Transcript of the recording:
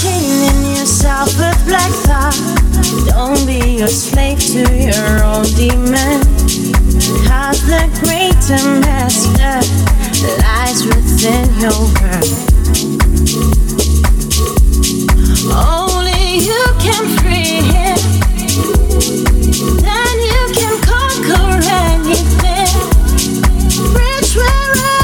Chaining yourself with black thought. Don't be a slave to your own demon. Have the greater master lies within your heart. Only you can free him. Then you can conquer anything. Reach wherever.